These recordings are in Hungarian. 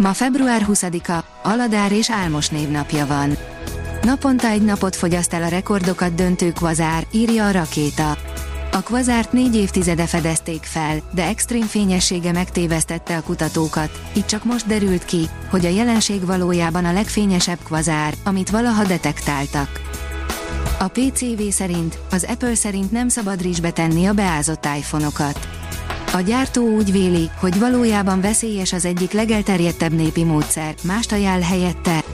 Ma február 20-a, Aladár és Álmos névnapja van. Naponta egy napot fogyaszt el a rekordokat döntő kvazár, írja a rakéta. A kvazárt négy évtizede fedezték fel, de extrém fényessége megtévesztette a kutatókat, így csak most derült ki, hogy a jelenség valójában a legfényesebb kvazár, amit valaha detektáltak. A PCV szerint, az Apple szerint nem szabad rizsbe tenni a beázott iPhone-okat. A gyártó úgy véli, hogy valójában veszélyes az egyik legelterjedtebb népi módszer, mást ajánl helyette.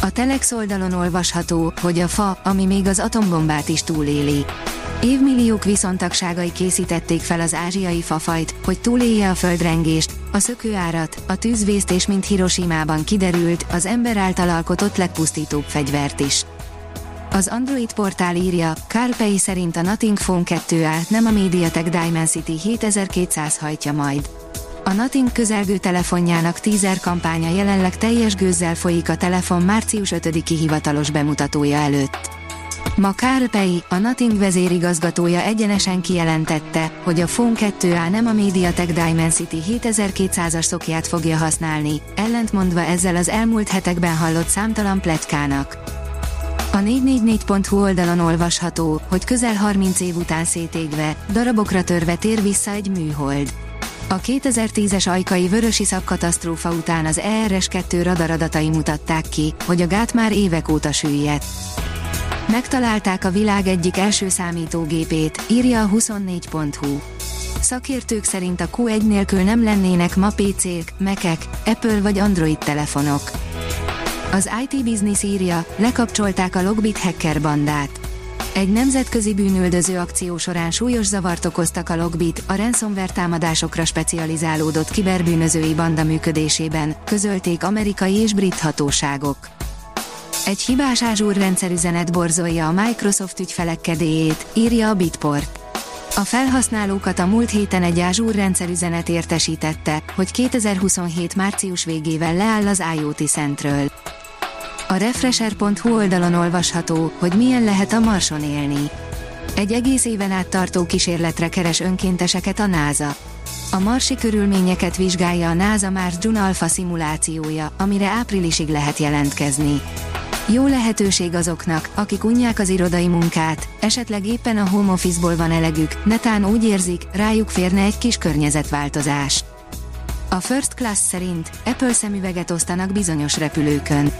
A Telex oldalon olvasható, hogy a fa, ami még az atombombát is túléli. Évmilliók viszontagságai készítették fel az ázsiai fafajt, hogy túlélje a földrengést, a szökőárat, a tűzvészt és mint Hiroshima-ban kiderült, az ember által alkotott legpusztítóbb fegyvert is. Az Android portál írja, Carpei szerint a Nothing Phone 2 át nem a MediaTek Dimensity 7200 hajtja majd. A Nothing közelgő telefonjának teaser kampánya jelenleg teljes gőzzel folyik a telefon március 5-i hivatalos bemutatója előtt. Ma Carpei, a Nothing vezérigazgatója egyenesen kijelentette, hogy a Phone 2A nem a MediaTek Dimensity 7200-as szokját fogja használni, ellentmondva ezzel az elmúlt hetekben hallott számtalan pletykának. A 444.hu oldalon olvasható, hogy közel 30 év után szétégve, darabokra törve tér vissza egy műhold. A 2010-es ajkai vörösi katasztrófa után az ERS-2 radaradatai mutatták ki, hogy a gát már évek óta süllyedt. Megtalálták a világ egyik első számítógépét, írja a 24.hu. Szakértők szerint a Q1 nélkül nem lennének ma PC-k, Mac-ek, Apple vagy Android telefonok. Az IT Business írja, lekapcsolták a Logbit hacker bandát. Egy nemzetközi bűnüldöző akció során súlyos zavart okoztak a Logbit, a ransomware támadásokra specializálódott kiberbűnözői banda működésében, közölték amerikai és brit hatóságok. Egy hibás Azure rendszerüzenet borzolja a Microsoft ügyfelek kedélyét, írja a Bitport. A felhasználókat a múlt héten egy Azure rendszerüzenet értesítette, hogy 2027 március végével leáll az IoT Centről. A Refresher.hu oldalon olvasható, hogy milyen lehet a Marson élni. Egy egész éven át tartó kísérletre keres önkénteseket a NASA. A marsi körülményeket vizsgálja a NASA Mars June Alpha szimulációja, amire áprilisig lehet jelentkezni. Jó lehetőség azoknak, akik unják az irodai munkát, esetleg éppen a home office-ból van elegük, netán úgy érzik, rájuk férne egy kis környezetváltozás. A First Class szerint Apple szemüveget osztanak bizonyos repülőkön.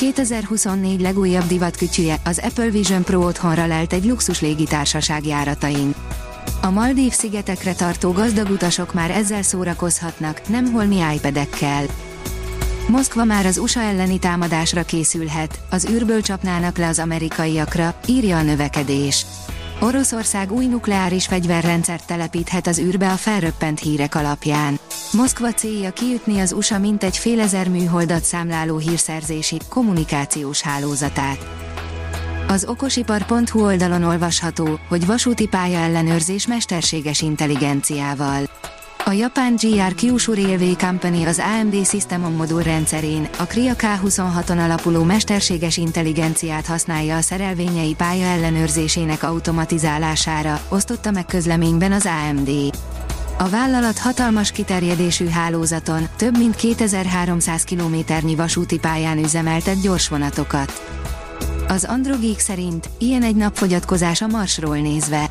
2024 legújabb divatkütyüje, az Apple Vision Pro otthonra lelt egy luxus légitársaság járatain. A Maldív szigetekre tartó gazdag utasok már ezzel szórakozhatnak, nem holmi iPad-ekkel. Moszkva már az USA elleni támadásra készülhet, az űrből csapnának le az amerikaiakra, írja a növekedés. Oroszország új nukleáris fegyverrendszert telepíthet az űrbe a felröppent hírek alapján. Moszkva célja kiütni az USA mintegy fél ezer műholdat számláló hírszerzési, kommunikációs hálózatát. Az okosipar.hu oldalon olvasható, hogy vasúti pálya ellenőrzés mesterséges intelligenciával. A japán GR Kyushu Railway Company az AMD System on modul rendszerén, a Kria K26-on alapuló mesterséges intelligenciát használja a szerelvényei pálya ellenőrzésének automatizálására, osztotta meg közleményben az AMD. A vállalat hatalmas kiterjedésű hálózaton, több mint 2300 kilométernyi vasúti pályán üzemeltet gyorsvonatokat. Az Androgeek szerint ilyen egy napfogyatkozás a Marsról nézve.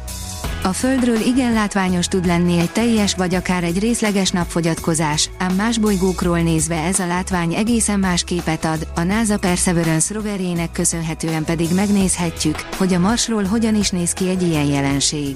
A Földről igen látványos tud lenni egy teljes vagy akár egy részleges napfogyatkozás, ám más bolygókról nézve ez a látvány egészen más képet ad, a NASA Perseverance roverjének köszönhetően pedig megnézhetjük, hogy a Marsról hogyan is néz ki egy ilyen jelenség.